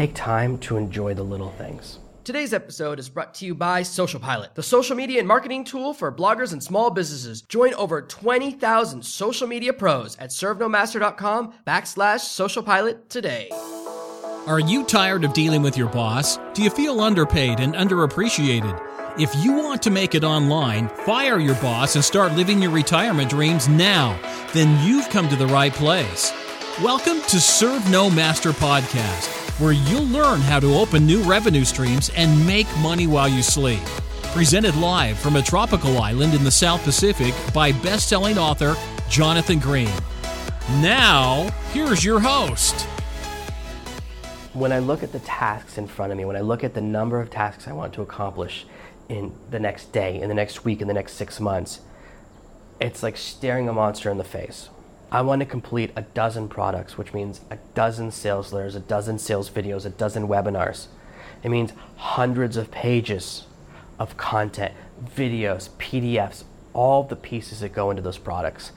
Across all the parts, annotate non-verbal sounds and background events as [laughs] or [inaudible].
take time to enjoy the little things. Today's episode is brought to you by Social Pilot, the social media and marketing tool for bloggers and small businesses. Join over 20,000 social media pros at servenomaster.com backslash social pilot today. Are you tired of dealing with your boss? Do you feel underpaid and underappreciated? If you want to make it online, fire your boss and start living your retirement dreams now, then you've come to the right place. Welcome to Serve No Master Podcast, where you'll learn how to open new revenue streams and make money while you sleep. Presented live from a tropical island in the South Pacific by best selling author Jonathan Green. Now, here's your host. When I look at the tasks in front of me, when I look at the number of tasks I want to accomplish in the next day, in the next week, in the next six months, it's like staring a monster in the face. I want to complete a dozen products, which means a dozen sales letters, a dozen sales videos, a dozen webinars. It means hundreds of pages of content, videos, PDFs, all the pieces that go into those products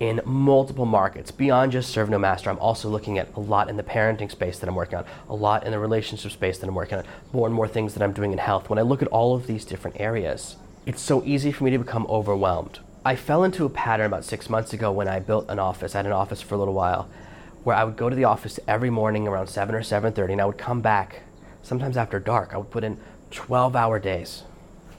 in multiple markets beyond just serve no master. I'm also looking at a lot in the parenting space that i'm working on a lot in the relationship space that i'm working on more and more things that i'm doing in health. When i look at all of these different areas it's so easy for me to become overwhelmed I fell into a pattern about six months ago when I built an office. I had an office for a little while, where I would go to the office every morning around seven or seven thirty, and I would come back sometimes after dark. I would put in twelve-hour days,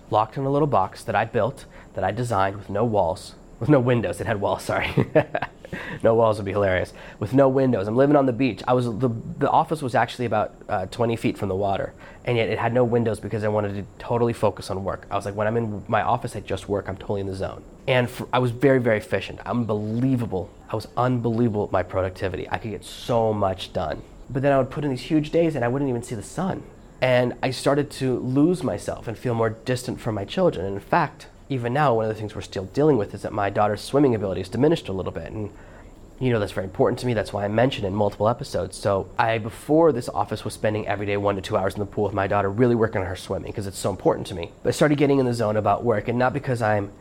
locked in a little box that I built, that I designed with no walls, with no windows. It had walls. Sorry. [laughs] no walls would be hilarious. With no windows, I'm living on the beach. I was the the office was actually about uh, 20 feet from the water, and yet it had no windows because I wanted to totally focus on work. I was like, when I'm in my office, I just work. I'm totally in the zone. And for, I was very very efficient. Unbelievable. I was unbelievable at my productivity. I could get so much done. But then I would put in these huge days, and I wouldn't even see the sun. And I started to lose myself and feel more distant from my children. And in fact, even now, one of the things we're still dealing with is that my daughter's swimming ability diminished a little bit. And you know, that's very important to me. That's why I mentioned in multiple episodes. So I, before this office, was spending every day one to two hours in the pool with my daughter, really working on her swimming because it's so important to me. But I started getting in the zone about work, and not because I'm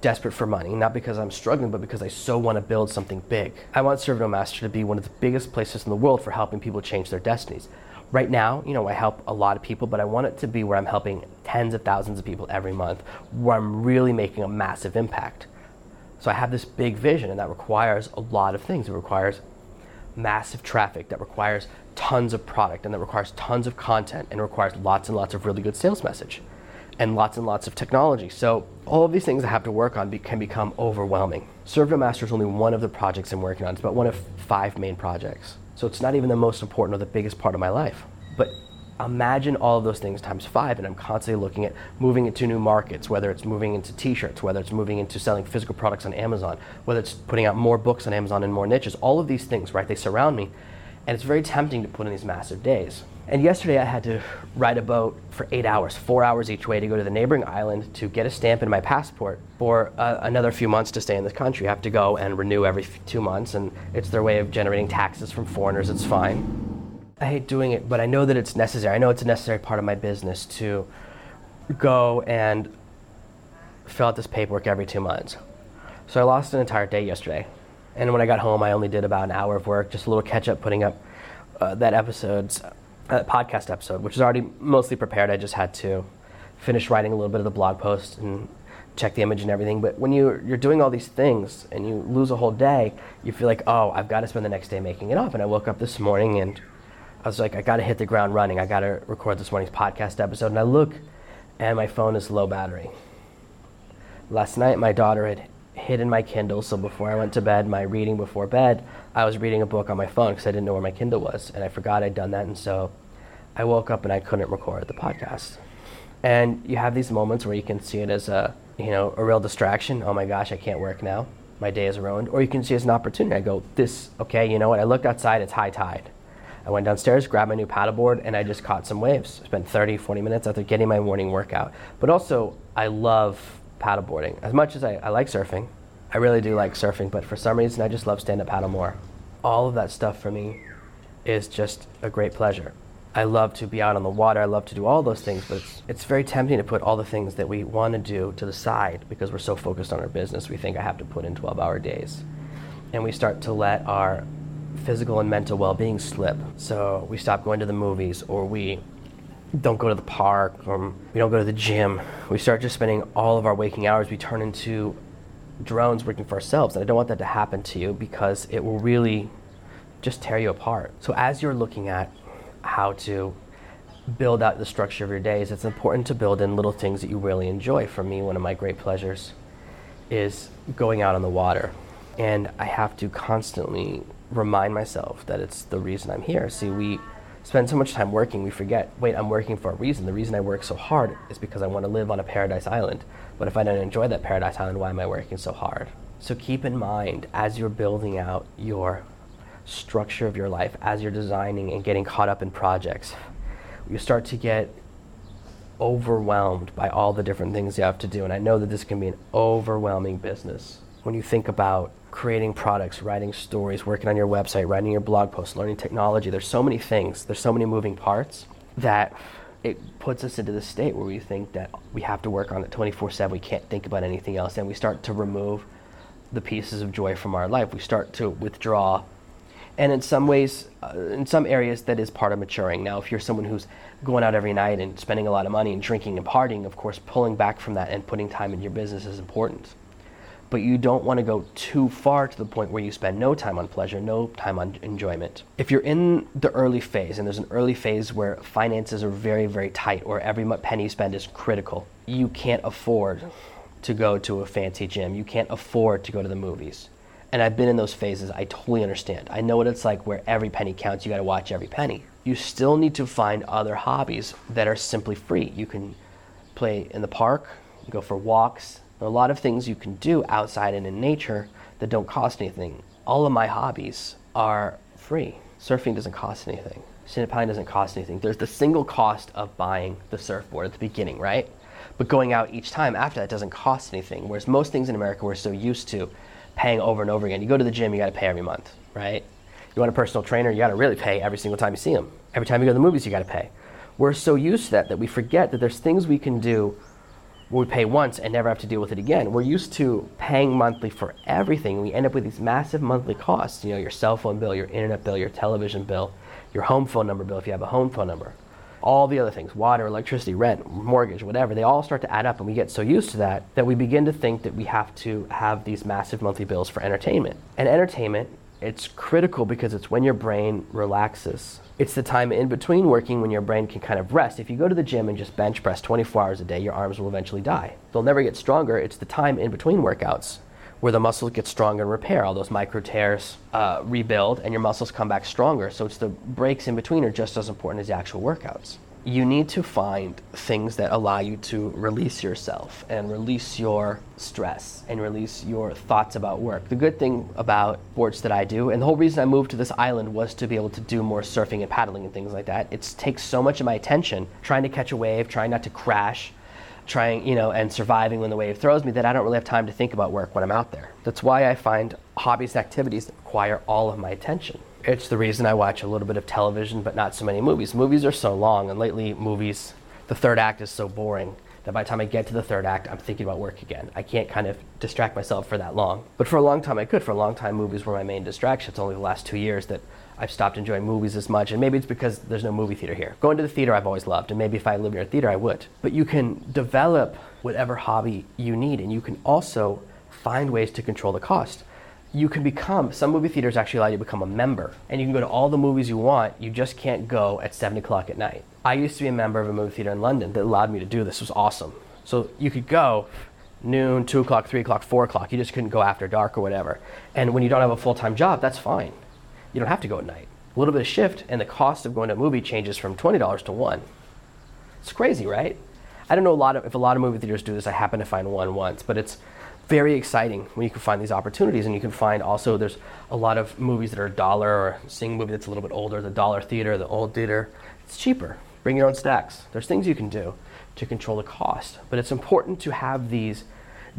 desperate for money, not because I'm struggling, but because I so want to build something big. I want Serve No Master to be one of the biggest places in the world for helping people change their destinies. Right now, you know, I help a lot of people, but I want it to be where I'm helping tens of thousands of people every month, where I'm really making a massive impact. So I have this big vision, and that requires a lot of things. It requires massive traffic, that requires tons of product, and that requires tons of content, and requires lots and lots of really good sales message, and lots and lots of technology. So all of these things I have to work on be, can become overwhelming. Serve No Master is only one of the projects I'm working on. It's about one of five main projects. So it's not even the most important or the biggest part of my life. But imagine all of those things times five, and I'm constantly looking at moving into new markets, whether it's moving into t shirts, whether it's moving into selling physical products on Amazon, whether it's putting out more books on Amazon and more niches. All of these things, right? They surround me, and it's very tempting to put in these massive days. And yesterday I had to ride a boat for eight hours, four hours each way to go to the neighboring island to get a stamp in my passport for uh, another few months to stay in this country. I have to go and renew every two months, and it's their way of generating taxes from foreigners. It's fine. I hate doing it, but I know that it's necessary. I know it's a necessary part of my business to go and fill out this paperwork every two months. So I lost an entire day yesterday. And when I got home, I only did about an hour of work, just a little catch up, putting up uh, that episode's uh, podcast episode, which is already mostly prepared. I just had to finish writing a little bit of the blog post and check the image and everything. But when you, you're doing all these things and you lose a whole day, you feel like, oh, I've got to spend the next day making it up. And I woke up this morning and I was like, I got to hit the ground running. I got to record this morning's podcast episode. And I look, and my phone is low battery. Last night, my daughter had hidden my Kindle, so before I went to bed, my reading before bed, I was reading a book on my phone because I didn't know where my Kindle was, and I forgot I'd done that, and so I woke up and I couldn't record the podcast. And you have these moments where you can see it as a, you know, a real distraction. Oh my gosh, I can't work now. My day is ruined. Or you can see it as an opportunity. I go, this, okay, you know what? I looked outside, it's high tide I went downstairs, grabbed my new paddleboard, and I just caught some waves. Spent 30, 40 minutes after getting my morning workout. But also, I love paddleboarding. As much as I, I like surfing, I really do like surfing, but for some reason, I just love stand up paddle more. All of that stuff for me is just a great pleasure. I love to be out on the water. I love to do all those things, but it's, it's very tempting to put all the things that we want to do to the side because we're so focused on our business. We think I have to put in 12 hour days. And we start to let our physical and mental well being slip. So we stop going to the movies or we don't go to the park or we don't go to the gym. We start just spending all of our waking hours, we turn into drones working for ourselves. And I don't want that to happen to you because it will really just tear you apart. So as you're looking at how to build out the structure of your days, it's important to build in little things that you really enjoy. For me, one of my great pleasures is going out on the water. And I have to constantly remind myself that it's the reason I'm here. See, we spend so much time working, we forget, wait, I'm working for a reason. The reason I work so hard is because I want to live on a paradise island. But if I don't enjoy that paradise island, why am I working so hard? So keep in mind as you're building out your structure of your life, as you're designing and getting caught up in projects, you start to get overwhelmed by all the different things you have to do. And I know that this can be an overwhelming business. When you think about creating products, writing stories, working on your website, writing your blog posts, learning technology. There's so many things, there's so many moving parts that it puts us into the state where we think that we have to work on it 24 7. We can't think about anything else. And we start to remove the pieces of joy from our life. We start to withdraw. And in some ways, uh, in some areas, that is part of maturing. Now, if you're someone who's going out every night and spending a lot of money and drinking and partying, of course, pulling back from that and putting time in your business is important but you don't want to go too far to the point where you spend no time on pleasure, no time on enjoyment. If you're in the early phase, and there's an early phase where finances are very, very tight, or every penny you spend is critical, you can't afford to go to a fancy gym. You can't afford to go to the movies. And I've been in those phases. I totally understand. I know what it's like where every penny counts. You got to watch every penny. You still need to find other hobbies that are simply free. You can play in the park, go for walks, there are a lot of things you can do outside and in nature that don't cost anything. All of my hobbies are free. Surfing doesn't cost anything. Sinapine doesn't cost anything. There's the single cost of buying the surfboard at the beginning, right? But going out each time after that doesn't cost anything. Whereas most things in America we're so used to paying over and over again. You go to the gym, you got to pay every month, right? You want a personal trainer, you got to really pay every single time you see them. Every time you go to the movies, you got to pay. We're so used to that that we forget that there's things we can do we pay once and never have to deal with it again. We're used to paying monthly for everything. We end up with these massive monthly costs. You know, your cell phone bill, your internet bill, your television bill, your home phone number bill if you have a home phone number. All the other things, water, electricity, rent, mortgage, whatever, they all start to add up and we get so used to that that we begin to think that we have to have these massive monthly bills for entertainment. And entertainment, it's critical because it's when your brain relaxes it's the time in between working when your brain can kind of rest. If you go to the gym and just bench press 24 hours a day, your arms will eventually die. They'll never get stronger. It's the time in between workouts where the muscles get stronger and repair. All those micro tears uh, rebuild and your muscles come back stronger. So it's the breaks in between are just as important as the actual workouts you need to find things that allow you to release yourself and release your stress and release your thoughts about work. The good thing about sports that I do, and the whole reason I moved to this island was to be able to do more surfing and paddling and things like that. It takes so much of my attention trying to catch a wave, trying not to crash, trying, you know, and surviving when the wave throws me that I don't really have time to think about work when I'm out there. That's why I find hobbies and activities that require all of my attention it's the reason I watch a little bit of television, but not so many movies. Movies are so long, and lately, movies, the third act is so boring that by the time I get to the third act, I'm thinking about work again. I can't kind of distract myself for that long. But for a long time, I could. For a long time, movies were my main distraction. It's only the last two years that I've stopped enjoying movies as much, and maybe it's because there's no movie theater here. Going to the theater, I've always loved, and maybe if I lived near a theater, I would. But you can develop whatever hobby you need, and you can also find ways to control the cost you can become some movie theaters actually allow you to become a member. And you can go to all the movies you want. You just can't go at 7 o'clock at night. I used to be a member of a movie theater in london that allowed me to do this. It was awesome. So you could go noon 2 o'clock 3 o'clock 4 o'clock. You just couldn't go after dark or whatever. And when you don't have a full-time job that's fine. You don't have to go at night. A little bit of shift and the cost of going to a movie changes from $20 to 1 it's crazy right i don't know a lot of if a lot of movie theaters do this i happen to find one once but it's very exciting when you can find these opportunities and you can find also there's a lot of movies that are a dollar or seeing a movie that's a little bit older the dollar theater the old theater. It's cheaper. Bring your own stacks. There's things you can do to control the cost but it's important to have these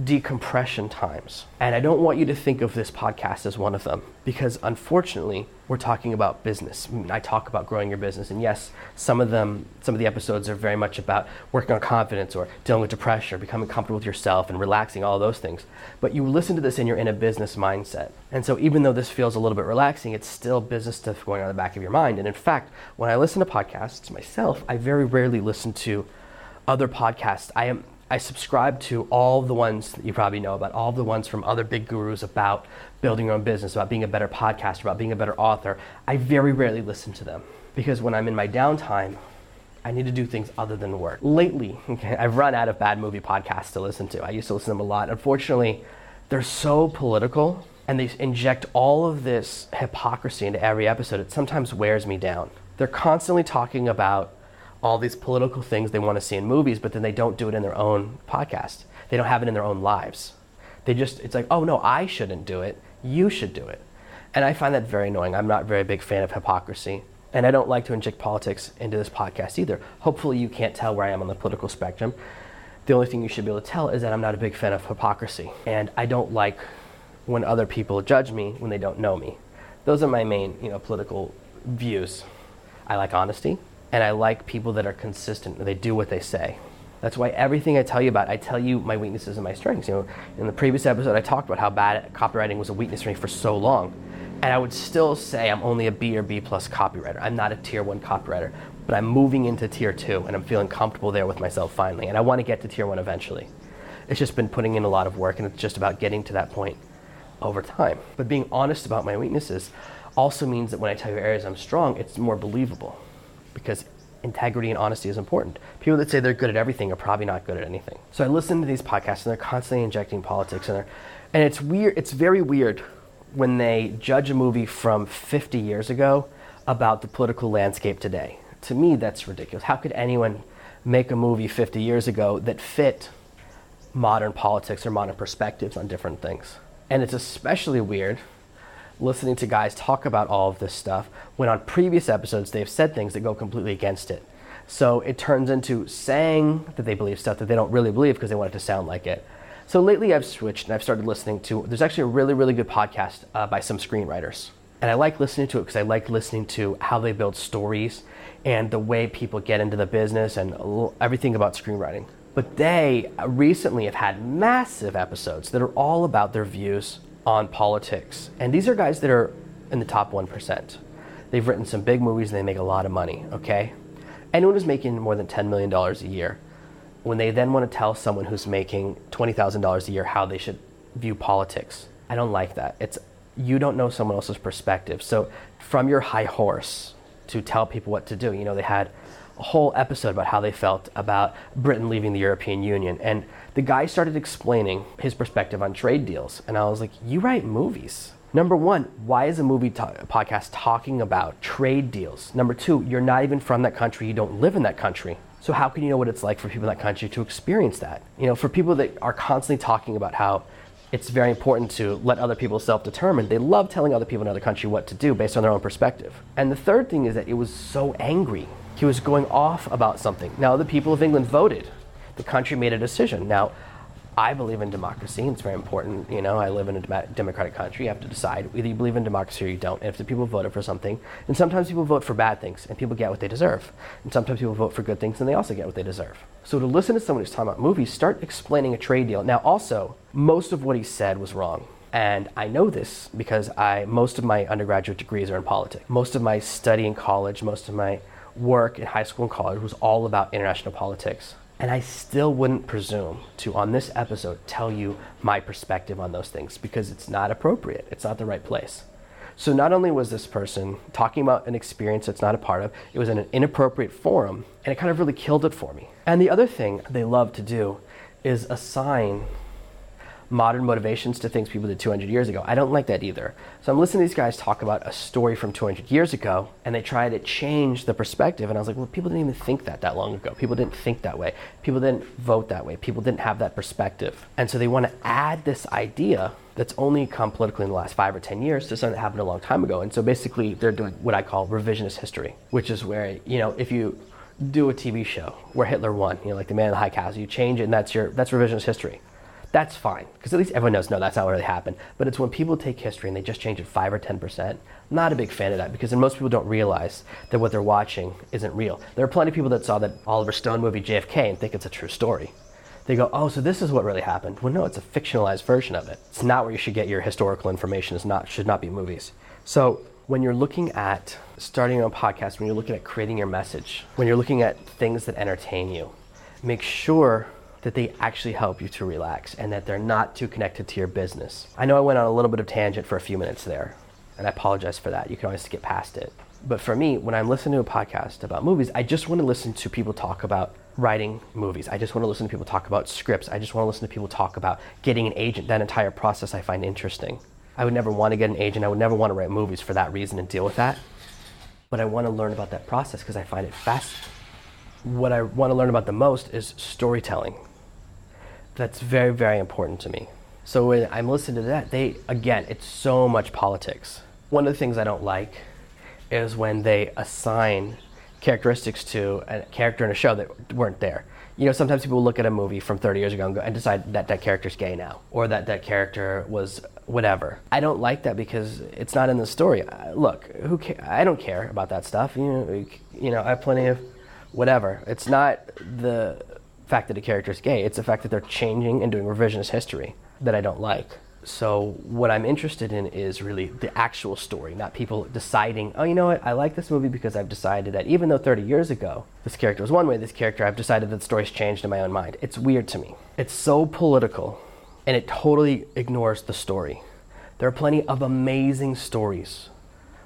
decompression times. And I don't want you to think of this podcast as one of them because unfortunately, we're talking about business. I, mean, I, talk about growing your business and yes, some of them some of the episodes are very much about working on confidence or dealing with depression or becoming comfortable with yourself and relaxing all those things. But you listen to this and you're in a business mindset. And so even though this feels a little bit relaxing, it's still business stuff going on in the back of your mind. And in fact, when I listen to podcasts myself, I very rarely listen to other podcasts. I am I subscribe to all the ones that you probably know about, all the ones from other big gurus about building your own business, about being a better podcaster, about being a better author. I very rarely listen to them because when I'm in my downtime, I need to do things other than work. Lately, okay, I've run out of bad movie podcasts to listen to. I used to listen to them a lot. Unfortunately, they're so political and they inject all of this hypocrisy into every episode. It sometimes wears me down. They're constantly talking about all these political things they want to see in movies, but then they don't do it in their own podcast. They don't have it in their own lives. They just, it's like, oh no, I shouldn't do it. You should do it. And I find that very annoying. I'm not a very big fan of hypocrisy. And I don't like to inject politics into this podcast either. Hopefully, you can't tell where I am on the political spectrum. The only thing you should be able to tell is that I'm not a big fan of hypocrisy. And I don't like when other people judge me when they don't know me. Those are my main, you know, political views. I like honesty and I like people that are consistent they do what they say. That's why everything I tell you about, I tell you my weaknesses and my strengths. You know, in the previous episode, I talked about how bad copywriting was a weakness for me for so long, and I would still say I'm only a B or B plus copywriter. I'm not a tier one copywriter, but I'm moving into tier two, and I'm feeling comfortable there with myself finally. And I want to get to tier one eventually. It's just been putting in a lot of work, and it's just about getting to that point over time. But being honest about my weaknesses also means that when I tell you areas I'm strong, it's more believable because integrity and honesty is important. People that say they're good at everything are probably not good at anything. So I listen to these podcasts and they're constantly injecting politics in there. And it's weird, it's very weird when they judge a movie from 50 years ago about the political landscape today. To me, that's ridiculous. How could anyone make a movie 50 years ago that fit modern politics or modern perspectives on different things? And it's especially weird listening to guys talk about all of this stuff when on previous episodes they've said things that go completely against it. So it turns into saying that they believe stuff that they don't really believe because they want it to sound like it. So lately I've switched and I've started listening to, there's actually a really, really good podcast uh, by some screenwriters. And I like listening to it because I like listening to how they build stories and the way people get into the business and everything about screenwriting. But they recently have had massive episodes that are all about their views on politics. And these are guys that are in the top 1%. They've written some big movies and they make a lot of money, okay? Anyone who's making more than $10 million a year, when they then want to tell someone who's making $20,000 a year how they should view politics, I don't like that. It's you don't know someone else's perspective. So from your high horse to tell people what to do, you know, they had whole episode about how they felt about Britain leaving the European Union and the guy started explaining his perspective on trade deals. And I was like, You write movies. Number one, why is a movie podcast talking about trade deals? Number two, you're not even from that country, you don't live in that country. So, how can you know what it's like for people in that country to experience that? You know, for people that are constantly talking about how it's very important to let other people self determine, they love telling other people in another country what to do based on their own perspective. And the third thing is that it was so angry. He was going off about something. Now, the people of England voted the country made a decision. Now, I believe in democracy. It's very important. You know, I live in a democratic country. You have to decide either you believe in democracy or you don't. And if the people voted for something, and sometimes people vote for bad things, and people get what they deserve. And sometimes people vote for good things, and they also get what they deserve. So to listen to someone who's talking about movies, start explaining a trade deal. Now, also, most of what he said was wrong. And I know this because I most of my undergraduate degrees are in politics. Most of my study in college, most of my work in high school and college was all about international politics. And I still wouldn't presume to, on this episode, tell you my perspective on those things because it's not appropriate. It's not the right place. So, not only was this person talking about an experience that's not a part of, it was in an inappropriate forum, and it kind of really killed it for me. And the other thing they love to do is assign modern motivations to things people did 200 years ago. I don't like that either. So I'm listening to these guys talk about a story from 200 years ago, and they try to change the perspective. And I was like, well, people didn't even think that that long ago. People didn't think that way. People didn't vote that way. People didn't have that perspective. And so they want to add this idea that's only come politically in the last five or 10 years to something that happened a long time ago. And so basically, they're doing what I call revisionist history, which is where, you know, if you do a TV show where Hitler won, you know, like the man in the high castle, you change it, and that's your that's revisionist history that's fine because at least everyone knows no, that's not what really happened. But it's when people take history and they just change it five or ten percent. Not a big fan of that because then most people don't realize that what they're watching isn't real. There are plenty of people that saw that Oliver Stone movie JFK and think it's a true story. They go, oh, so this is what really happened. Well, no, it's a fictionalized version of it. It's not where you should get your historical information. It's not should not be movies. So when you're looking at starting a podcast, when you're looking at creating your message, when you're looking at things that entertain you, make sure that they actually help you to relax and that they're not too connected to your business. I know I went on a little bit of tangent for a few minutes there, and I apologize for that. You can always get past it. But for me, when I'm listening to a podcast about movies, I just want to listen to people talk about writing movies. I just want to listen to people talk about scripts. I just want to listen to people talk about getting an agent. That entire process I find interesting. I would never want to get an agent. I would never want to write movies for that reason and deal with that. But I want to learn about that process because I find it fast. What I want to learn about the most is storytelling that's very, very important to me. So when I'm listening to that, they, again, it's so much politics. One of the things I don't like is when they assign characteristics to a character in a show that weren't there. You know, sometimes people look at a movie from 30 years ago and, go, and decide that that character's gay now, or that that character was whatever. I don't like that because it's not in the story. Uh, look, who ca- I don't care about that stuff. You know, you know, I have plenty of whatever. It's not the fact that a character is gay. It's the fact that they're changing and doing revisionist history that I don't like. So what I'm interested in is really the actual story, not people deciding, oh, you know what, I like this movie because I've decided that even though 30 years ago this character was one way, this character, I've decided that the story's changed in my own mind. It's weird to me. It's so political and it totally ignores the story. There are plenty of amazing stories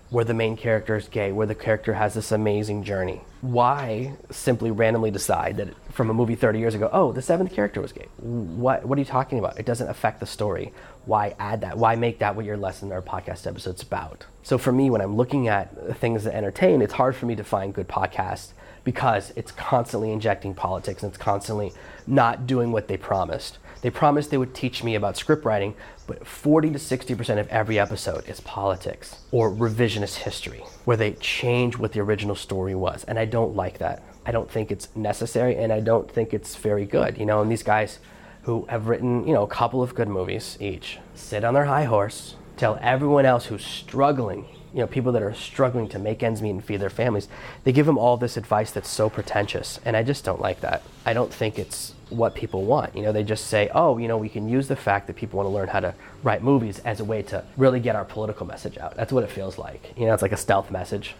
where the main character is gay, where the character has this amazing journey. Why simply randomly decide that from a movie 30 years ago, oh, the seventh character was gay? What, what are you talking about? It doesn't affect the story. Why add that? Why make that what your lesson or podcast episode's about? So for me, when I'm looking at things that entertain, it's hard for me to find good podcasts because it's constantly injecting politics and it's constantly not doing what they promised. They promised they would teach me about script writing, but 40 to 60% of every episode is politics or revisionist history, where they change what the original story was. And I don't like that. I don't think it's necessary and I don't think it's very good. You know, and these guys who have written, you know, a couple of good movies each sit on their high horse, tell everyone else who's struggling you know people that are struggling to make ends meet and feed their families they give them all this advice that's so pretentious and i just don't like that. I don't think it's what people want. You know they just say oh you know we can use the fact that people want to learn how to write movies as a way to really get our political message out. That's what it feels like. You know it's like a stealth message.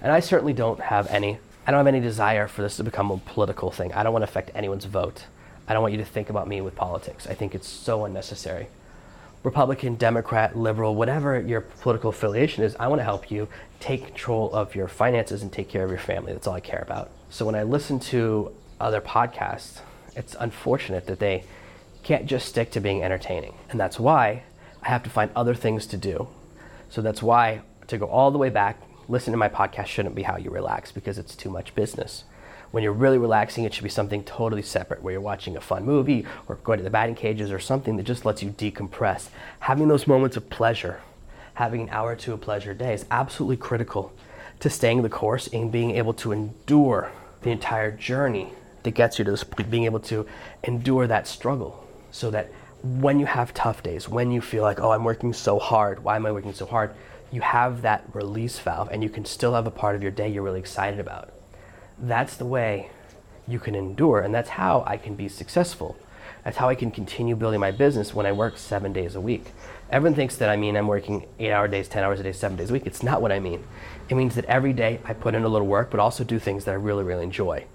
And i certainly don't have any. I don't have any desire for this to become a political thing. I don't want to affect anyone's vote. I don't want you to think about me with politics. I think it's so unnecessary Republican, Democrat, liberal, whatever your political affiliation is, I want to help you take control of your finances and take care of your family. That's all I care about. So when I listen to other podcasts, it's unfortunate that they can't just stick to being entertaining. And that's why I have to find other things to do. So that's why to go all the way back, listen to my podcast shouldn't be how you relax because it's too much business. When you're really relaxing, it should be something totally separate, where you're watching a fun movie or going to the batting cages or something that just lets you decompress. Having those moments of pleasure, having an hour or two of pleasure a day is absolutely critical to staying the course and being able to endure the entire journey that gets you to this point, being able to endure that struggle so that when you have tough days, when you feel like, oh, I'm working so hard, why am I working so hard? You have that release valve and you can still have a part of your day you're really excited about that's the way you can endure. And that's how I can be successful. That's how I can continue building my business when I work seven days a week. Everyone thinks that I mean I'm working eight hour days, 10 hours a day, seven days a week. It's not what I mean. It means that every day I put in a little work, but also do things that I really, really enjoy.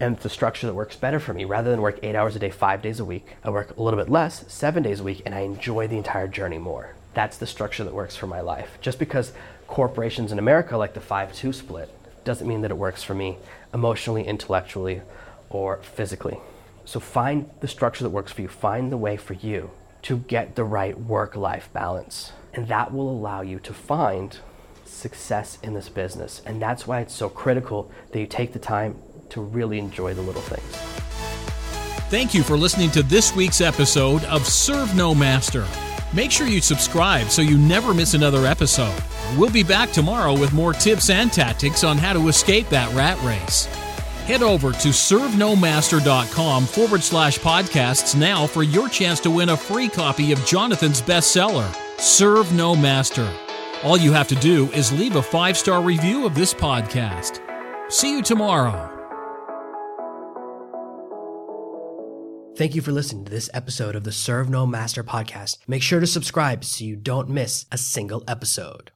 And it's a structure that works better for me. Rather than work eight hours a day, five days a week, I work a little bit less, seven days a week, and I enjoy the entire journey more. That's the structure that works for my life. Just because corporations in America like the 5 2 split doesn't mean that it works for me emotionally, intellectually, or physically. So find the structure that works for you. Find the way for you to get the right work life balance. And that will allow you to find success in this business. And that's why it's so critical that you take the time to really enjoy the little things. Thank you for listening to this week's episode of Serve No Master. Make sure you subscribe so you never miss another episode. We'll be back tomorrow with more tips and tactics on how to escape that rat race. Head over to servenomaster.com forward slash podcasts now for your chance to win a free copy of Jonathan's bestseller, Serve No Master. All you have to do is leave a five star review of this podcast. See you tomorrow. Thank you for listening to this episode of the Serve No Master podcast. Make sure to subscribe so you don't miss a single episode.